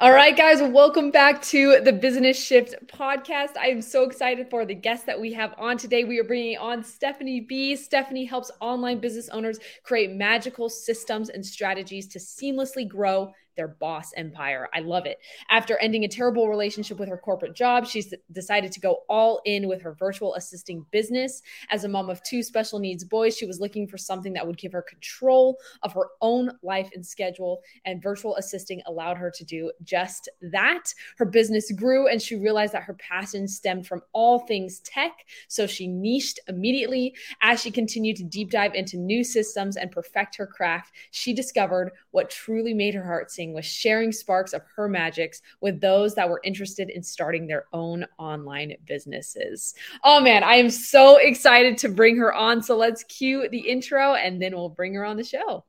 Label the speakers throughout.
Speaker 1: All right, guys, welcome back to the Business Shift podcast. I am so excited for the guest that we have on today. We are bringing on Stephanie B. Stephanie helps online business owners create magical systems and strategies to seamlessly grow their boss empire. I love it. After ending a terrible relationship with her corporate job, she's decided to go all in with her virtual assisting business. As a mom of two special needs boys, she was looking for something that would give her control of her own life and schedule, and virtual assisting allowed her to do just that. Her business grew, and she realized that her passion stemmed from all things tech, so she niched immediately. As she continued to deep dive into new systems and perfect her craft, she discovered what truly made her heart sing was sharing sparks of her magics with those that were interested in starting their own online businesses. Oh man, I am so excited to bring her on. So let's cue the intro and then we'll bring her on the show.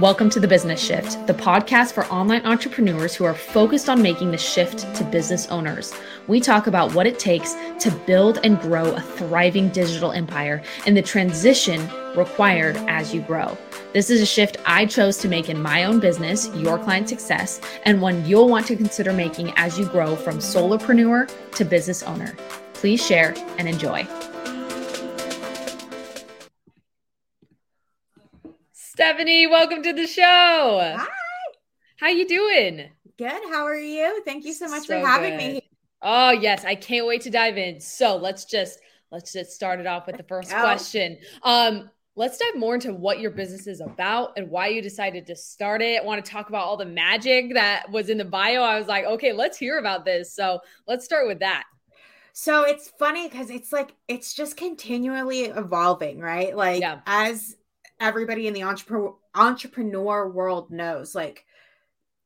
Speaker 1: Welcome to The Business Shift, the podcast for online entrepreneurs who are focused on making the shift to business owners. We talk about what it takes to build and grow a thriving digital empire and the transition required as you grow. This is a shift I chose to make in my own business, Your Client Success, and one you'll want to consider making as you grow from solopreneur to business owner. Please share and enjoy. Stephanie, welcome to the show.
Speaker 2: Hi.
Speaker 1: How you doing?
Speaker 2: Good. How are you? Thank you so much so for having good. me.
Speaker 1: Oh, yes, I can't wait to dive in. So, let's just let's just start it off with the first question. Um let's dive more into what your business is about and why you decided to start it. I want to talk about all the magic that was in the bio. I was like, okay, let's hear about this. So, let's start with that.
Speaker 2: So it's funny because it's like it's just continually evolving, right? Like yeah. as everybody in the entrepreneur entrepreneur world knows like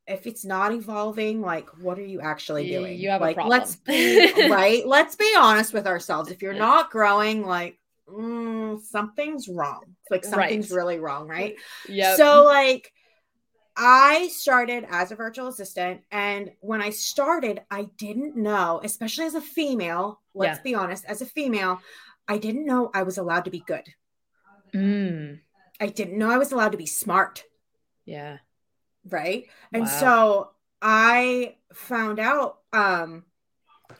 Speaker 2: if it's not evolving like what are you actually doing
Speaker 1: you have
Speaker 2: like
Speaker 1: a problem.
Speaker 2: let's be, right let's be honest with ourselves if you're not growing like mm, something's wrong like something's right. really wrong right yeah so like I started as a virtual assistant. And when I started, I didn't know, especially as a female, let's yeah. be honest, as a female, I didn't know I was allowed to be good.
Speaker 1: Mm.
Speaker 2: I didn't know I was allowed to be smart.
Speaker 1: Yeah.
Speaker 2: Right. And wow. so I found out um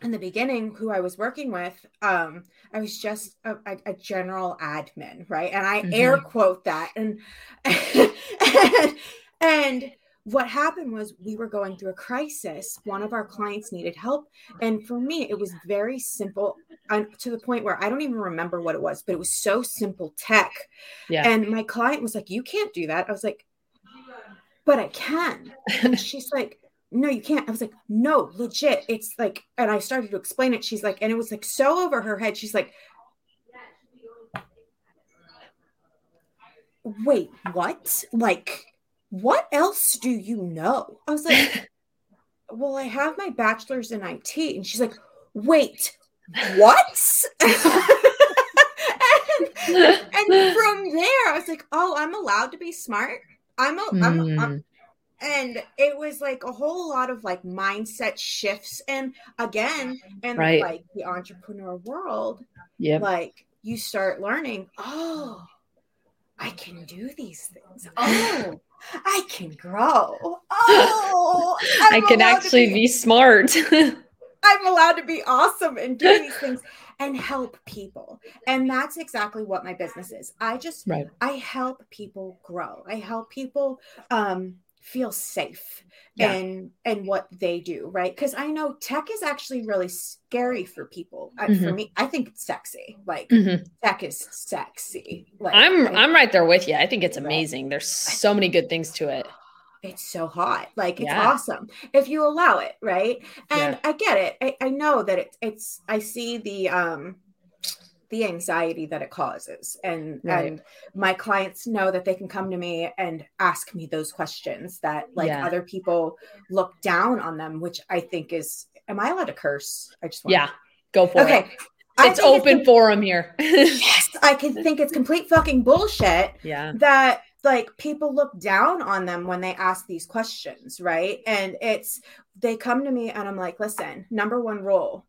Speaker 2: in the beginning who I was working with, um, I was just a, a, a general admin, right? And I mm-hmm. air quote that and and, and what happened was we were going through a crisis. One of our clients needed help. And for me, it was very simple to the point where I don't even remember what it was, but it was so simple tech. Yeah. And my client was like, You can't do that. I was like, But I can. And she's like, no, you can't. I was like, no, legit. It's like, and I started to explain it. She's like, and it was like so over her head. She's like, wait, what? Like, what else do you know? I was like, well, I have my bachelor's in IT. And she's like, wait, what? and, and, from there, I was like, oh, I'm allowed to be smart. I'm, a, mm. I'm, I'm, hmm. and it was like a whole lot of like mindset shifts. And again, in right. like the entrepreneur world, yeah, like you start learning, oh, I can do these things. Oh, I can grow. Oh,
Speaker 1: i can actually be, be smart.
Speaker 2: I'm allowed to be awesome and do these things and help people. And that's exactly what my business is. I just right. I help people grow. I help people um feel safe yeah. in in what they do right because i know tech is actually really scary for people mm-hmm. for me i think it's sexy like mm-hmm. tech is sexy like,
Speaker 1: i'm I, am right there with you i think it's amazing right. there's so many good things to it
Speaker 2: it's so hot like it's yeah. awesome if you allow it right and yeah. i get it I, I know that it, it's i see the um the anxiety that it causes. And right. and my clients know that they can come to me and ask me those questions that like yeah. other people look down on them which i think is am i allowed to curse? I just
Speaker 1: want yeah. Go for okay. it it's open it's, forum here.
Speaker 2: Yes i can think it's complete fucking bullshit
Speaker 1: yeah.
Speaker 2: that like people look down on them when they ask these questions right? And it's they come to me and i'm like listen number one rule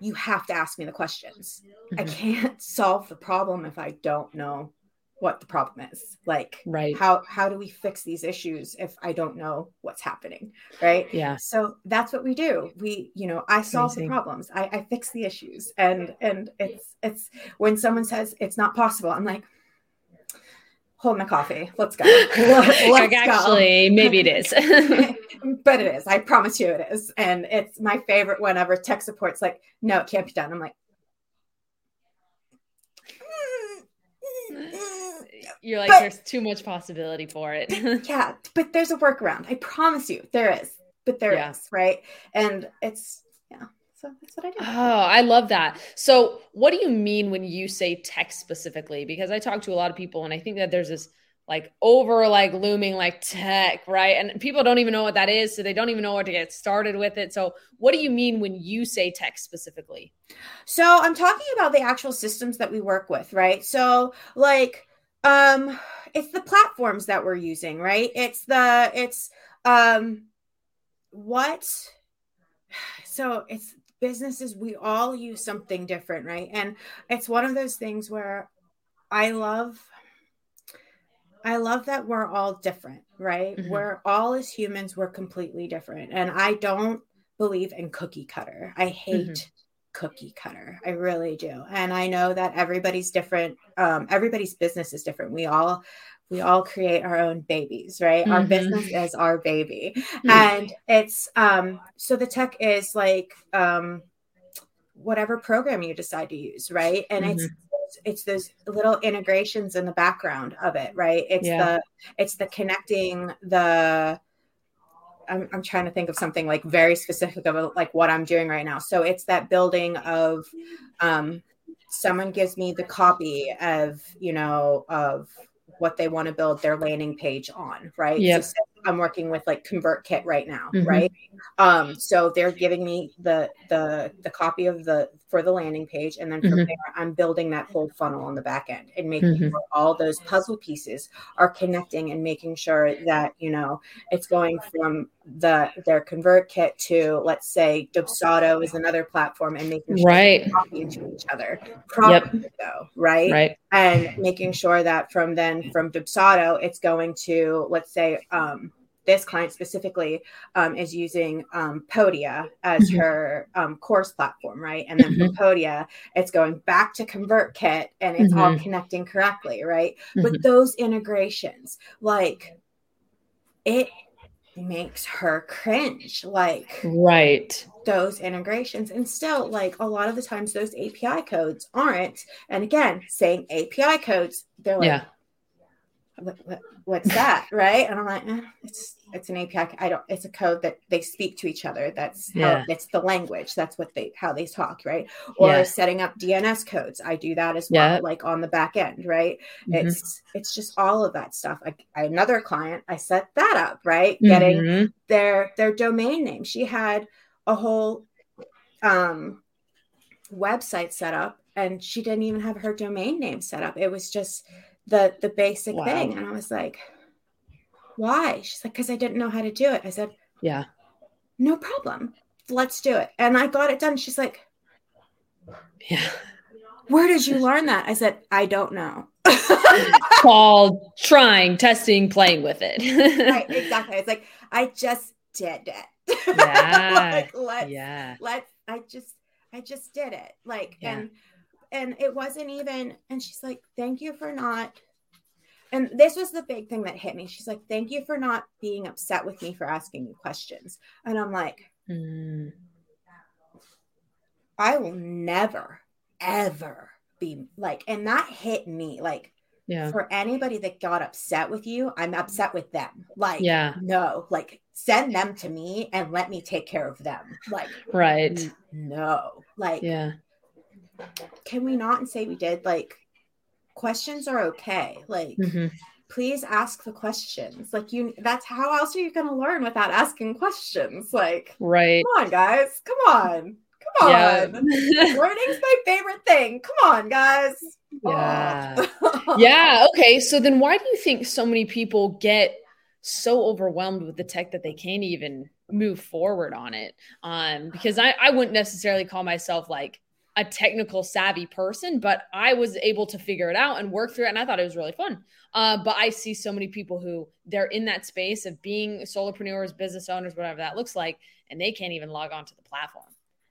Speaker 2: you have to ask me the questions. Mm-hmm. I can't solve the problem if I don't know what the problem is. Like
Speaker 1: right.
Speaker 2: how how do we fix these issues if i don't know what's happening right?
Speaker 1: Yeah.
Speaker 2: So that's what we do. We you know i solve Amazing. the problems. I, I fix the issues. And and it's it's when someone says it's not possible i'm like hold my coffee let's go let's
Speaker 1: like actually go. maybe it is
Speaker 2: but it is i promise you it is and it's my favorite whenever tech support's like no it can't be done i'm like
Speaker 1: You're like, but, there's too much possibility for it.
Speaker 2: yeah, but there's a workaround. I promise you, there is. But there yeah. is, right? And it's. So that's what I do.
Speaker 1: Oh, I love that. So, what do you mean when you say tech specifically? Because I talk to a lot of people, and I think that there's this like over like looming like tech, right? And people don't even know what that is, so they don't even know where to get started with it. So, what do you mean when you say tech specifically?
Speaker 2: So, I'm talking about the actual systems that we work with, right? So, like um it's the platforms that we're using right it's the it's um what so it's businesses we all use something different right and it's one of those things where i love i love that we're all different right mm-hmm. we're all as humans we're completely different and i don't believe in cookie cutter i hate mm-hmm cookie cutter. I really do. And I know that everybody's different. Um, everybody's business is different. We all we all create our own babies, right? Mm-hmm. Our business is our baby. Mm-hmm. And it's um so the tech is like um whatever program you decide to use, right? And mm-hmm. it's it's those little integrations in the background of it, right? It's yeah. the it's the connecting the I'm, I'm trying to think of something like very specific of like what I'm doing right now. So it's that building of um, someone gives me the copy of, you know, of what they want to build their landing page on, right?
Speaker 1: Yeah.
Speaker 2: So I'm working with like ConvertKit right now, mm-hmm. right? Um, so they're giving me the the the copy of the for the landing page, and then from mm-hmm. there, I'm building that whole funnel on the back end and making mm-hmm. sure all those puzzle pieces are connecting and making sure that you know it's going from the their ConvertKit to let's say Dubsado is another platform and making sure
Speaker 1: right
Speaker 2: into each other properly yep. though, right?
Speaker 1: Right.
Speaker 2: And making sure that from then from Dubsado it's going to let's say um this client specifically um, is using um, Podia as mm-hmm. her um, course platform, right? And then mm-hmm. from Podia, it's going back to ConvertKit and it's mm-hmm. all connecting correctly, right? But mm-hmm. those integrations, like it makes her cringe, like
Speaker 1: right
Speaker 2: those integrations and still like a lot of the times those api codes aren't and again saying api codes they're like yeah what, what, what's that right and i'm like eh, it's it's an api i don't it's a code that they speak to each other that's yeah. how it's the language that's what they how they talk right or yeah. setting up dns codes i do that as well yeah. like on the back end right mm-hmm. it's it's just all of that stuff I, another client i set that up right mm-hmm. getting their their domain name she had a whole um website set up and she didn't even have her domain name set up it was just the the basic wow. thing and i was like why? She's like because i didn't know how to do it i said
Speaker 1: yeah.
Speaker 2: No problem. Let's do it. And i got it done. She's like
Speaker 1: yeah.
Speaker 2: Where did you learn that? I said i don't know.
Speaker 1: Called trying testing playing with it.
Speaker 2: Right exactly. It's like i just did it. Yeah. Like, let's, yeah. let's i just i just did it. Like yeah. and and it wasn't even and she's like thank you for not and this was the big thing that hit me. She's like thank you for not being upset with me for asking you questions. And i'm like mm. i will never ever be like and that hit me. Like yeah. for anybody that got upset with you i'm upset with them. Like
Speaker 1: yeah.
Speaker 2: no like send them to me and let me take care of them. Like
Speaker 1: right.
Speaker 2: no. Like
Speaker 1: yeah.
Speaker 2: can we not say we did? Like, questions are okay. Like, mm-hmm. please ask the questions. Like, you, that's how else are you going to learn without asking questions? Like,
Speaker 1: right.
Speaker 2: Come on, guys. Come on. Come on. Yeah. Learning's my favorite thing. Come on, guys.
Speaker 1: Yeah. yeah. Okay. So then why do you think so many people get so overwhelmed with the tech that they can't even move forward on it? Um, because I, I wouldn't necessarily call myself like a technical savvy person, but I was able to figure it out and work through it. And I thought it was really fun. Uh, but I see so many people who they're in that space of being solopreneurs, business owners, whatever that looks like, and they can't even log on to the platform.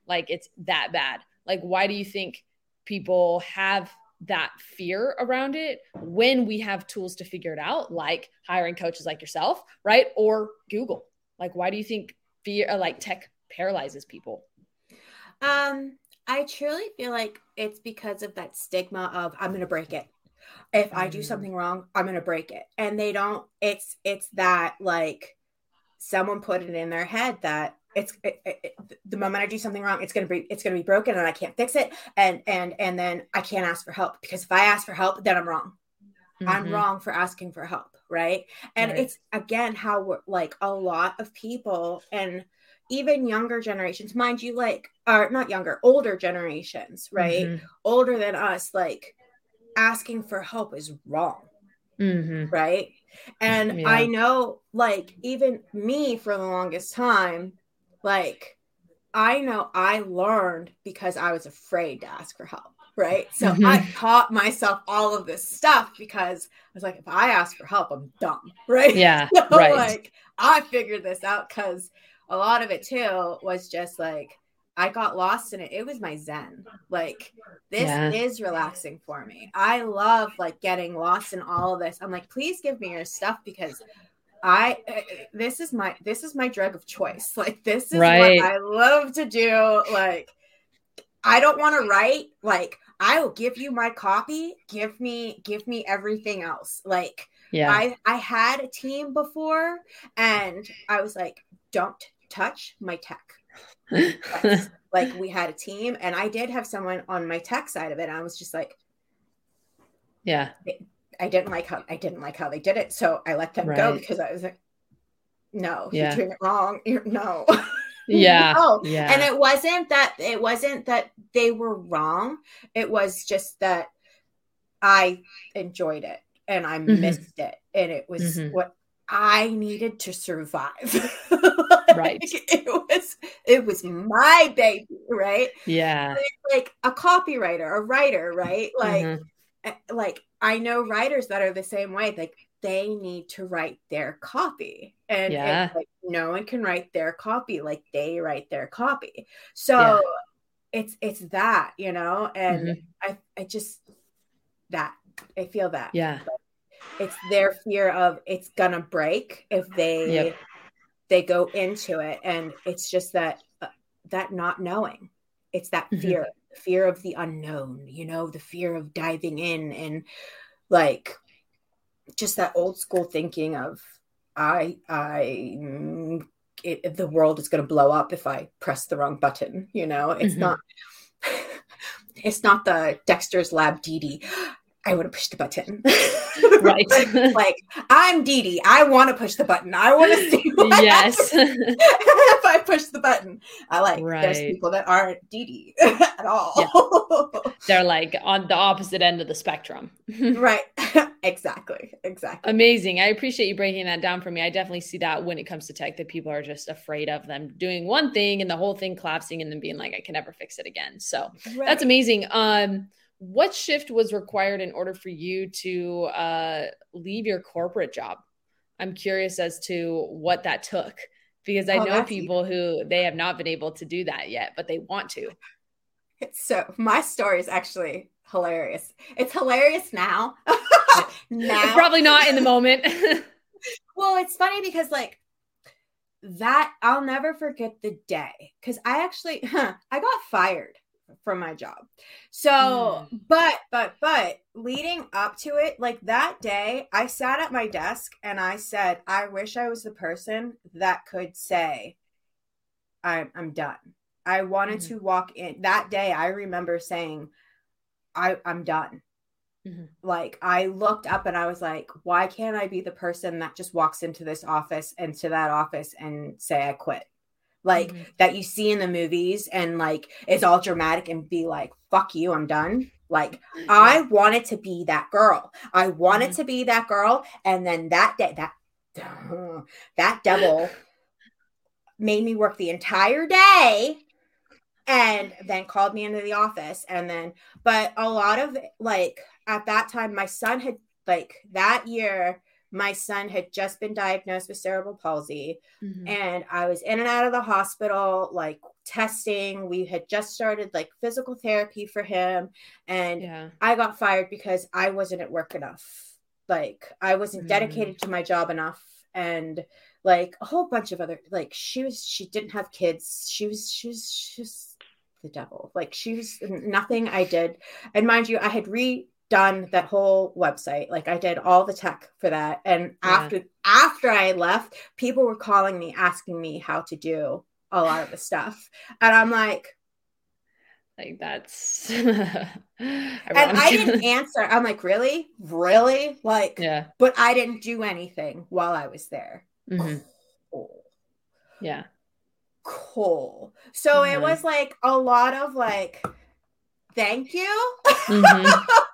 Speaker 1: Like it's that bad. Like, why do you think people have that fear around it when we have tools to figure it out, like hiring coaches like yourself, right? Or Google. Like, why do you think fear, like tech, paralyzes people?
Speaker 2: Um, I truly feel like it's because of that stigma of I'm going to break it. If I do mm. something wrong, I'm going to break it. And they don't it's it's that like someone put it in their head that it's it, it, the moment I do something wrong, it's gonna be it's gonna be broken, and I can't fix it, and and and then I can't ask for help because if I ask for help, then I'm wrong. Mm-hmm. I'm wrong for asking for help, right? And right. it's again how we're like a lot of people and even younger generations, mind you, like or not younger, older generations, right? Mm-hmm. Older than us, like asking for help is wrong, mm-hmm. right? And yeah. I know, like, even me for the longest time, like I know I learned because I was afraid to ask for help, right? So mm-hmm. I taught myself all of this stuff because I was like, if I ask for help, I'm dumb, right?
Speaker 1: Yeah, so, right.
Speaker 2: Like I figured this out because a lot of it too was just like I got lost in it. It was my zen. Like this yeah. is relaxing for me. I love like getting lost in all of this. I'm like, please give me your stuff because I uh, this is my this is my drug of choice. Like this is right. what I love to do. Like I don't want to write. Like I will give you my copy. Give me give me everything else. Like yeah. I I had a team before and I was like don't touch my tech. like we had a team and I did have someone on my tech side of it. I was just like
Speaker 1: yeah.
Speaker 2: I didn't like how I didn't like how they did it, so I let them right. go because I was like, no, yeah. you're doing it wrong. You're, no.
Speaker 1: Yeah. no. Yeah.
Speaker 2: And it wasn't that it wasn't that they were wrong. It was just that I enjoyed it and I mm-hmm. missed it. And it was mm-hmm. what I needed to survive. like,
Speaker 1: right.
Speaker 2: It was it was my baby, right?
Speaker 1: Yeah.
Speaker 2: Like a copywriter, a writer, right? Like mm-hmm. Eh, like I know writers that are the same way. Like they need to write their copy, and, yeah. and like, no one can write their copy like they write their copy. So yeah. it's it's that you know, and mm-hmm. I I just that I feel that
Speaker 1: yeah.
Speaker 2: It's their fear of it's gonna break if they yep. they go into it, and it's just that uh, that not knowing. It's that mm-hmm. fear fear of the unknown, you know, the fear of diving in and like just that old school thinking of I I mm, it, the world is going to blow up if I press the wrong button, you know. It's mm-hmm. not it's not the Dexter's Lab Dee Dee. I want to push the button.
Speaker 1: right.
Speaker 2: like I'm Dee Dee. I want to push the button. I want to see what yes. if I push the button. I like right. there's people that aren't Dee Dee at all.
Speaker 1: Yeah. They're like on the opposite end of the spectrum.
Speaker 2: right. exactly. Exactly.
Speaker 1: Amazing. I appreciate you breaking that down for me. I definitely see that when it comes to tech that people are just afraid of them doing one thing and the whole thing collapsing and then being like I can never fix it again. So right. that's amazing. Um what shift was required in order for you to uh, leave your corporate job? I'm curious as to what that took because I oh, know people who they have not been able to do that yet, but they want to.
Speaker 2: So my story is actually hilarious. It's hilarious now.
Speaker 1: now. Probably not in the moment.
Speaker 2: well, it's funny because like that I'll never forget the day because I actually huh, I got fired from my job. So, mm. but, but, but leading up to it, like that day, I sat at my desk and I said, I wish I was the person that could say, I'm, I'm done. I wanted mm-hmm. to walk in that day. I remember saying, I, I'm done. Mm-hmm. Like I looked up and I was like, why can't I be the person that just walks into this office and to that office and say I quit? Like mm-hmm. that you see in the movies and like it's all dramatic and be like fuck you i'm done like i wanted to be that girl i wanted mm-hmm. to be that girl and then that day that that devil made me work the entire day and then called me into the office and then but a lot of like at that time my son had like that year my son had just been diagnosed with cerebral palsy mm-hmm. and i was in and out of the hospital like testing we had just started like physical therapy for him and yeah. i got fired because i wasn't at work enough like i wasn't mm-hmm. dedicated to my job enough and like a whole bunch of other like she was she didn't have kids she was she was just the devil like she was nothing i did and mind you i had redone that whole website like i did all the tech for that and yeah. after after i left people were calling me asking me how to do a lot of the stuff and i'm like
Speaker 1: like that's
Speaker 2: and I didn't answer. I'm like, really? Really? Like, yeah. But I didn't do anything while I was there. Mm-hmm. Cool.
Speaker 1: Yeah.
Speaker 2: Cool. So mm-hmm. it was like a lot of like, thank you. Mm-hmm.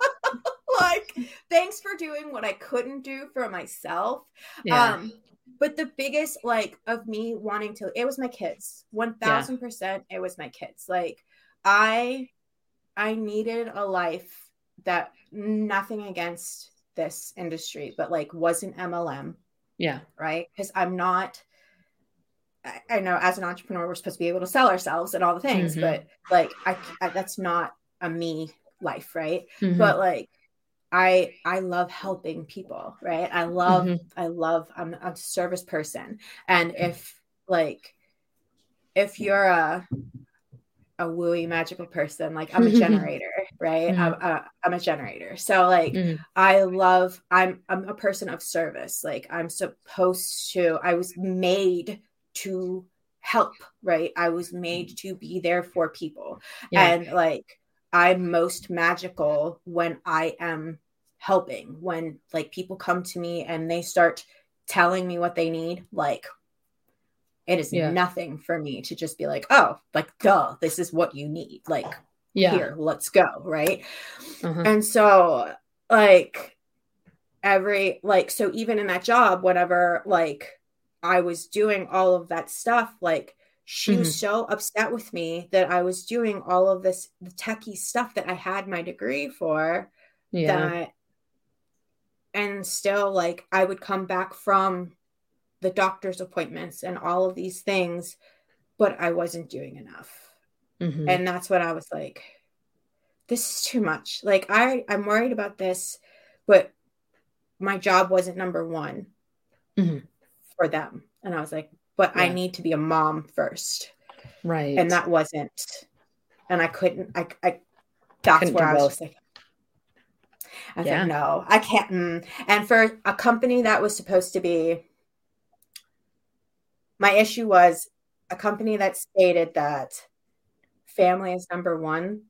Speaker 2: like, thanks for doing what I couldn't do for myself. Yeah. Um, but the biggest like of me wanting to it was my kids 1000% yeah. it was my kids like i i needed a life that nothing against this industry but like wasn't mlm
Speaker 1: yeah.
Speaker 2: Right. Because I'm not, I, I, know as an entrepreneur, we're supposed to be able to sell ourselves and all the things, mm-hmm. but like, I, I, that's not a me life. Right. Mm-hmm. But like, I I love helping people, right? I love mm-hmm. I love I'm a service person. And if like if you're a a wooey magical person like i'm a generator right mm-hmm. I'm, a, I'm a generator so like mm-hmm. i love i'm i'm a person of service like i'm supposed to i was made to help right i was made to be there for people yeah. and like i'm most magical when i am helping when like people come to me and they start telling me what they need like it is yeah. nothing for me to just be like, oh, like, duh, this is what you need. Like, yeah. here, let's go. Right. Uh-huh. And so, like, every, like, so even in that job, whatever, like, I was doing all of that stuff, like, she mm-hmm. was so upset with me that I was doing all of this the techie stuff that I had my degree for. Yeah. That, and still, like, I would come back from the doctor's appointments and all of these things, but I wasn't doing enough. Mm-hmm. And that's when I was like, this is too much. Like I, I'm worried about this, but my job wasn't number one mm-hmm. for them. And I was like, but yeah. I need to be a mom first.
Speaker 1: Right.
Speaker 2: And that wasn't, and I couldn't, I, I, that's couldn't where I was like, I yeah. no, I can't. Mm. And for a company that was supposed to be my issue was a company that stated that family is number one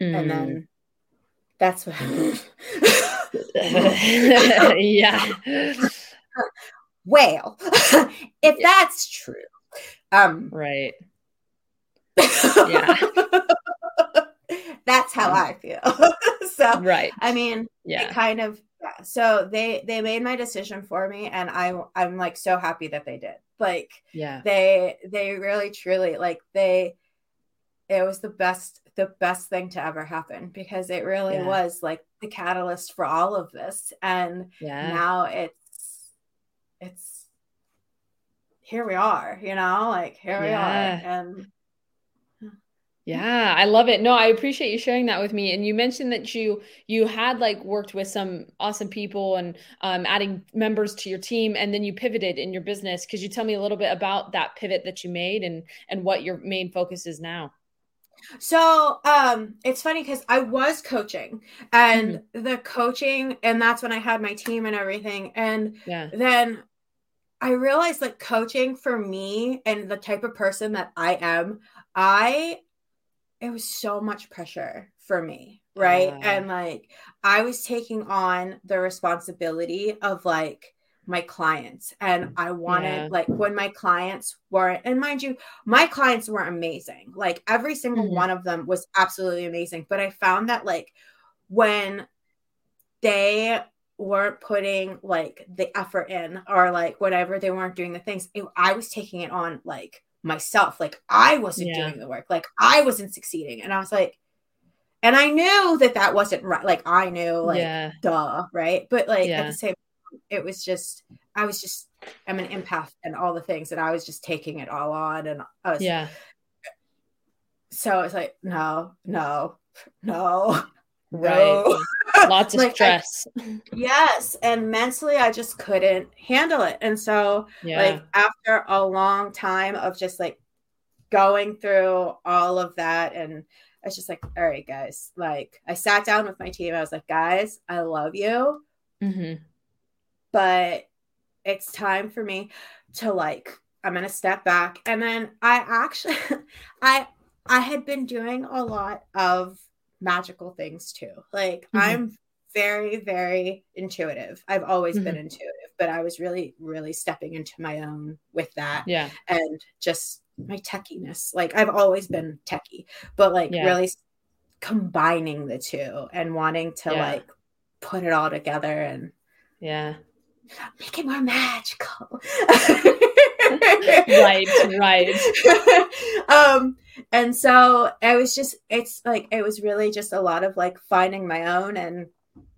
Speaker 2: mm. and then mm. that's what
Speaker 1: yeah
Speaker 2: well if that's true um
Speaker 1: right. yeah
Speaker 2: that's how i feel. So
Speaker 1: right.
Speaker 2: I mean yeah. it kind of yeah. So they they made my decision for me and i i'm like so happy that they did. Like
Speaker 1: yeah.
Speaker 2: they they really truly like they it was the best the best thing to ever happen because it really yeah. was like the catalyst for all of this. And yeah. now it's it's here we are you know like here yeah. we are and
Speaker 1: yeah, I love it. No, I appreciate you sharing that with me. And you mentioned that you you had like worked with some awesome people and um, adding members to your team, and then you pivoted in your business. Could you tell me a little bit about that pivot that you made and and what your main focus is now?
Speaker 2: So um it's funny because I was coaching and mm-hmm. the coaching, and that's when I had my team and everything. And yeah. then I realized like coaching for me and the type of person that I am, I it was so much pressure for me right uh, and like i was taking on the responsibility of like my clients and i wanted yeah. like when my clients weren't and mind you my clients were amazing like every single mm-hmm. one of them was absolutely amazing but i found that like when they weren't putting like the effort in or like whatever they weren't doing the things it, i was taking it on like myself. Like I wasn't yeah. doing the work. Like I wasn't succeeding. And I was like, and I knew that that wasn't right. Like I knew, like, yeah. duh, right? But like yeah. at the same, it was just, I was just, I'm an empath and all the things, and I was just taking it all on, and I was,
Speaker 1: yeah.
Speaker 2: So it's like, no, no, no,
Speaker 1: right. No. Lots of like, stress.
Speaker 2: I, yes, and mentally, I just couldn't handle it, and so, yeah. like, after a long time of just like going through all of that and I was just like, all right, guys. Like, I sat down with my team. I was like, guys, I love you. Mm-hmm. But it's time for me to like, I'm going to step back. And then I actually, I, I had been doing a lot of magical things too. Like, mm-hmm. I'm very, very intuitive. I've always mm-hmm. been intuitive, but I was really, really stepping into my own with that.
Speaker 1: Yeah.
Speaker 2: And just my techiness. Like I've always been techie, but like yeah. really combining the two and wanting to yeah. like put it all together and
Speaker 1: yeah,
Speaker 2: make it more magical.
Speaker 1: right, right.
Speaker 2: um, and so it was just it's like it was really just a lot of like finding my own and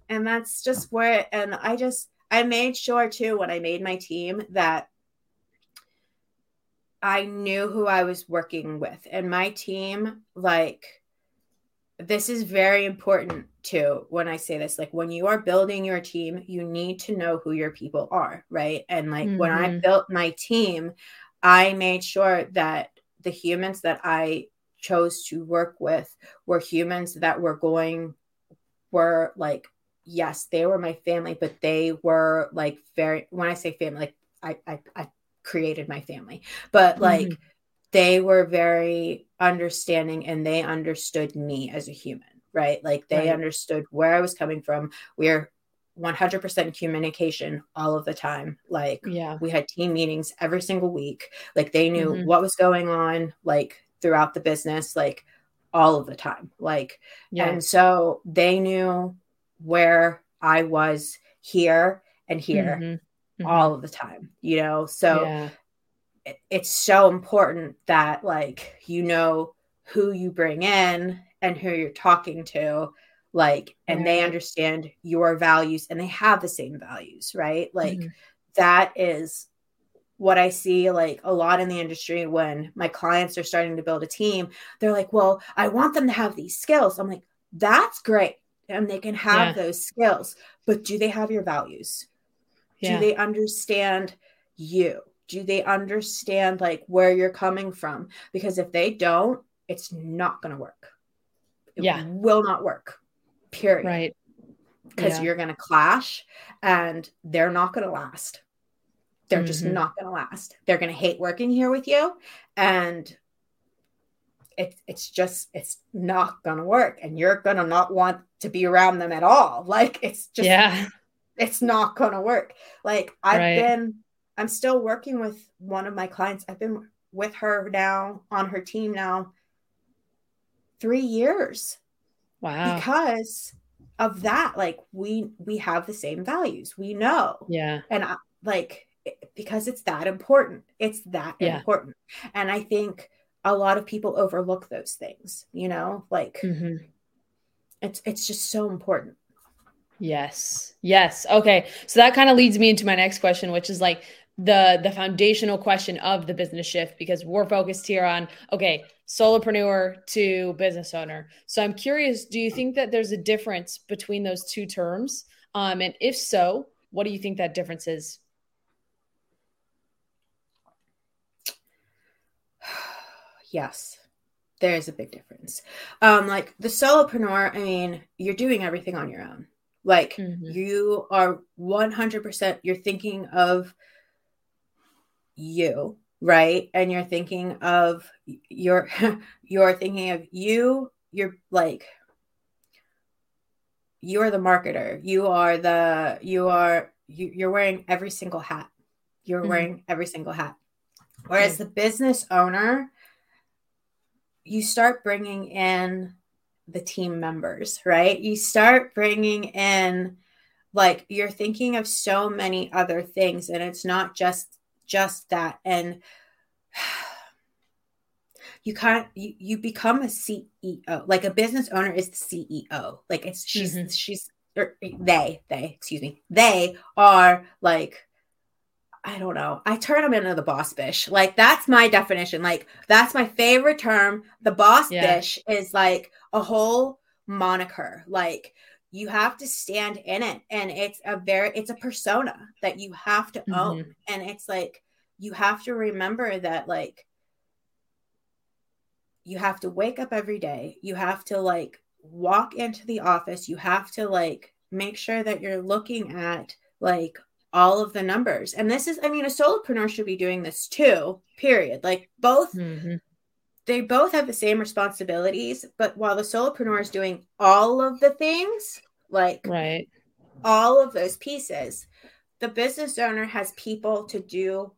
Speaker 2: and that's just where and I just I made sure too when I made my team that I knew who I was working with. And my team, like, this is very important too when I say this. Like, when you are building your team, you need to know who your people are, right? And like, mm-hmm. when I mm-hmm. built my team, I made sure that the humans that I chose to work with were humans that were going, were like, yes, they were my family, but they were like very, when I say family, like, I, I, I created my family but like mm-hmm. They were very understanding and they understood me as a human right like they right. understood where i was coming from we're 100% communication all of the time like
Speaker 1: yeah
Speaker 2: we had team meetings every single week like they knew mm-hmm. what was going on like throughout the business like all of the time like yeah. and so they knew where i was here and here mm-hmm mm-hmm. all of the time, you know? So yeah. It, it's so important that, like, you know who you bring in and who you're talking to, like, and they understand your values and they have the same values, right? Like, mm-hmm. that is what I see like a lot in the industry when my clients are starting to build a team, they're like, well, I want them to have these skills. I'm like, that's great. And they can have yeah. those skills, but do they have your values? yeah. do they understand you do they understand like where you're coming from? Because if they don't it's not going to work. It
Speaker 1: yeah.
Speaker 2: will not work period.
Speaker 1: Right.
Speaker 2: Because yeah. you're going to clash and they're not going to last. They're mm-hmm. just not going to last. They're going to hate working here with you and it, it's just it's not going to work and you're going to not want to be around them at all. Like it's just
Speaker 1: yeah.
Speaker 2: it's not going to work. Like I've right. been, I'm still working with one of my clients. I've been with her now on her team now three years.
Speaker 1: Wow.
Speaker 2: Because of that, like we we have the same values. We know.
Speaker 1: Yeah.
Speaker 2: And I, like because it's that important. It's that yeah. important. And I think a lot of people overlook those things, you know, like mm-hmm. it's it's just so important.
Speaker 1: Yes. Yes. Okay. So that kind of leads me into my next question, which is like the the foundational question of the business shift because we're focused here on okay, solopreneur to business owner. So I'm curious, do you think that there's a difference between those two terms? Um, and if so, what do you think that difference is?
Speaker 2: yes there's a big difference um like the solopreneur i mean you're doing everything on your own like mm-hmm. you are 100% you're thinking of you, right? And you're thinking of you're you're thinking of you, you're like you are the marketer. You are the you are you, you're wearing every single hat. You're mm-hmm. wearing every single hat. Whereas the business owner, you start bringing in the team members, right? You start bringing in like you're thinking of so many other things and it's not just just that and you can't you, you become a ceo like a business owner is the ceo like it's she's mm-hmm. she's or they they excuse me they are like I don't know. I turn them into the boss bish. Like that's my definition. Like that's my favorite term. The boss yeah. bish is like a whole moniker. Like you have to stand in it and it's a very it's a persona that you have to mm-hmm. own and it's like you have to remember that like you have to wake up every day. You have to like walk into the office. You have to like make sure that you're looking at like all of the numbers. And this is, I mean, a solopreneur should be doing this too, period. Like both, mm-hmm. they both have the same responsibilities. But while the solopreneur is doing all of the things, like
Speaker 1: right,
Speaker 2: all of those pieces, the business owner has people to do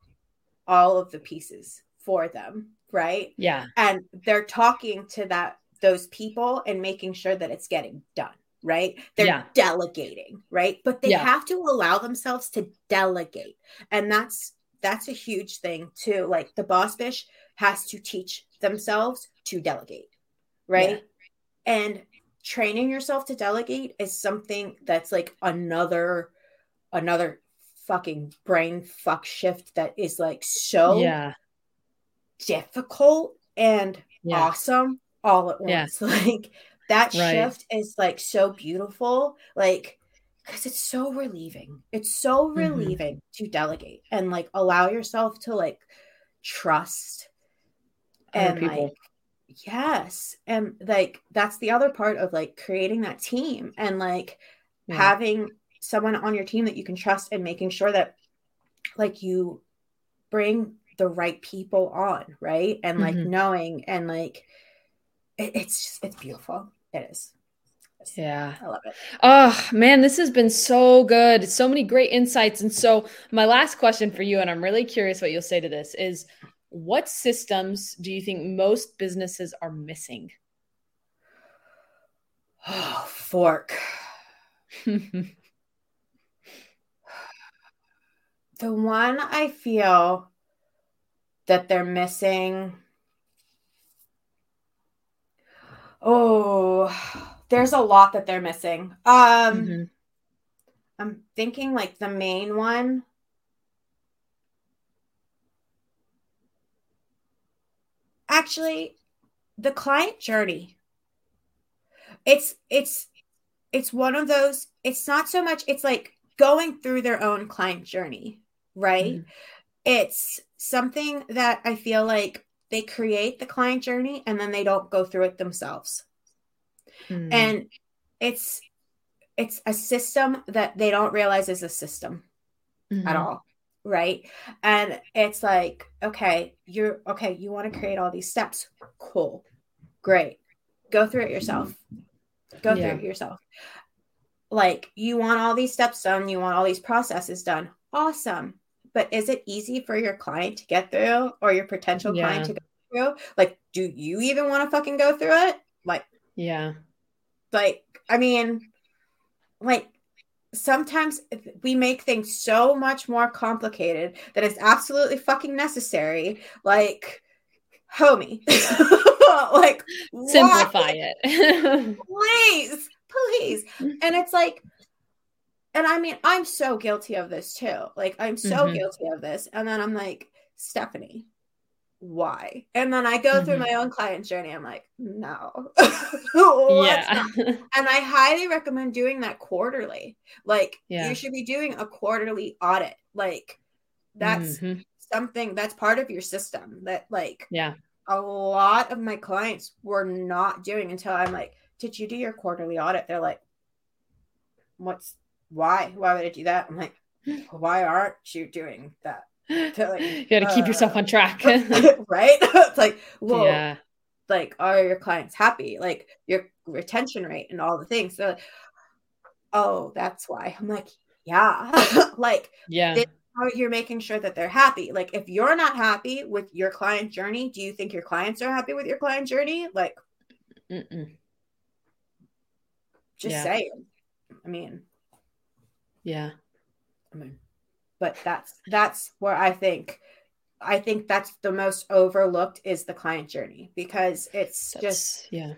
Speaker 2: all of the pieces for them right?
Speaker 1: Yeah.
Speaker 2: And they're talking to that those people and making sure that it's getting done right? They're yeah. delegating right? But they yeah. have to allow themselves to delegate. And that's that's a huge thing too. Like the boss bish has to teach themselves to delegate right? Yeah. and training yourself to delegate is something that's like another another fucking brain fuck shift that is like so
Speaker 1: yeah
Speaker 2: difficult and yeah. awesome all at once. Yeah. Like that right. shift is like so beautiful. Like because it's so relieving. It's so mm-hmm. relieving mm-hmm. to delegate and like allow yourself to like trust and like yes and like that's the other part of like creating that team and like yeah. having someone on your team that you can trust and making sure that like you bring the right people on, right? And like mm-hmm. knowing and like it, it's just it's beautiful. It is.
Speaker 1: Yeah.
Speaker 2: I love it.
Speaker 1: Oh, man, this has been so good. So many great insights. And so, my last question for you, and I'm really curious what you'll say to this, is what systems do you think most businesses are missing?
Speaker 2: Oh, fork. the one I feel that they're missing. Oh, there's a lot that they're missing. Um mm-hmm. I'm thinking like the main one. Actually, the client journey. It's it's it's one of those it's not so much it's like going through their own client journey, right? Mm-hmm. It's something that I feel like they create the client journey and then they don't go through it themselves. Mm. And it's it's a system that they don't realize is a system mm-hmm. at all right and it's like okay you're okay you want to create all these steps cool great go through it yourself go yeah. through it yourself like you want all these steps done you want all these processes done awesome but is it easy for your client to get through or your potential yeah. client to go through? Like, do you even want to fucking go through it? Like,
Speaker 1: yeah.
Speaker 2: Like, I mean, like, sometimes we make things so much more complicated that it's absolutely fucking necessary. Like, homie, like,
Speaker 1: simplify why? it.
Speaker 2: please, please. And it's like, and I mean, I'm so guilty of this too. Like, I'm so mm-hmm. guilty of this. And then I'm like, Stephanie, why? And then I go mm-hmm. through my own client journey. I'm like, no. yeah. and I highly recommend doing that quarterly. Like, yeah. you should be doing a quarterly audit. Like, that's mm-hmm. something that's part of your system that, like,
Speaker 1: yeah,
Speaker 2: a lot of my clients were not doing until I'm like, did you do your quarterly audit? They're like, what's why? Why would I do that? I'm like, why aren't you doing that?
Speaker 1: Like, you got to uh, keep yourself on track,
Speaker 2: right? it's like, well, yeah. like, are your clients happy? Like your retention rate and all the things. So, like, oh, that's why. I'm like, yeah, like,
Speaker 1: yeah.
Speaker 2: you're making sure that they're happy. Like, if you're not happy with your client journey, do you think your clients are happy with your client journey? Like, Mm-mm. just yeah. saying. I mean,
Speaker 1: yeah.
Speaker 2: I mean, but that's that's where I think I think that's the most overlooked is the client journey because it's that's, just
Speaker 1: yeah.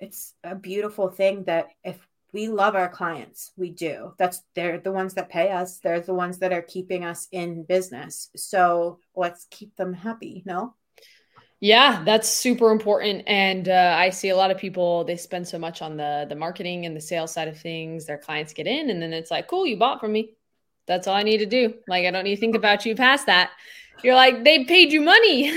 Speaker 2: It's a beautiful thing that if we love our clients, we do. That's they're the ones that pay us. They're the ones that are keeping us in business. So let's keep them happy, no?
Speaker 1: Yeah, that's super important. And uh, I see a lot of people they spend so much on the the marketing and the sales side of things. Their clients get in, and then it's like, cool, you bought from me. That's all I need to do. Like I don't need to think about you past that. You're like they paid you money,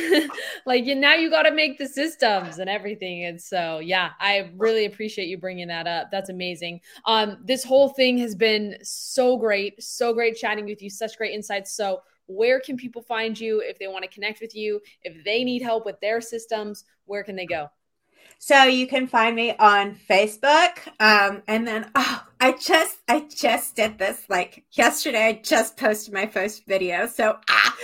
Speaker 1: like you, now you got to make the systems and everything. And so yeah, I really appreciate you bringing that up. That's amazing. Um, this whole thing has been so great, so great chatting with you. Such great insights. So where can people find you if they want to connect with you? If they need help with their systems, where can they go?
Speaker 2: So you can find me on Facebook. Um, and then oh, I just I just did this like yesterday. I just posted my first video. So ah.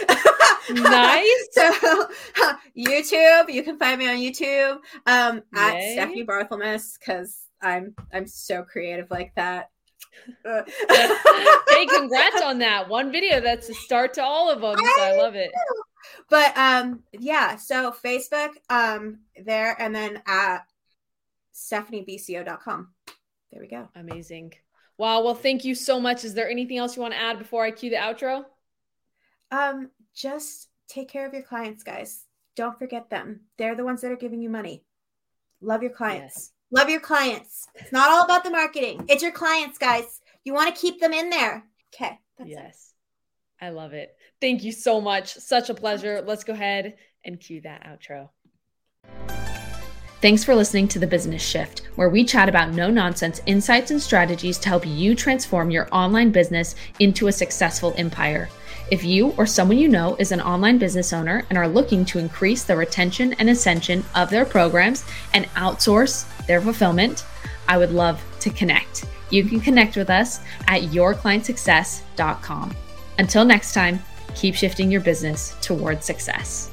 Speaker 1: nice.
Speaker 2: so YouTube, you can find me on YouTube um, at Stephanie Barthelmes because I'm I'm so creative like that.
Speaker 1: hey, congrats on that one video. That's a start to all of them. So I love it.
Speaker 2: But um, yeah. So Facebook, um, there, and then at stephaniebco.com. There we go.
Speaker 1: Amazing. Wow. Well, thank you so much. Is there anything else you want to add before I cue the outro?
Speaker 2: Um, just take care of your clients, guys. Don't forget them. They're the ones that are giving you money. Love your clients. Yes. Love your clients. It's not all about the marketing. It's your clients, guys. You want to keep them in there. Okay.
Speaker 1: yes. It. I love it. Thank you so much. Such a pleasure. Let's go ahead and cue that outro. Thanks for listening to The Business Shift, where we chat about no nonsense insights and strategies to help you transform your online business into a successful empire. If you or someone you know is an online business owner and are looking to increase the retention and ascension of their programs and outsource their fulfillment, I would love to connect. You can connect with us at yourclientsuccess.com. Until next time, keep shifting your business towards success.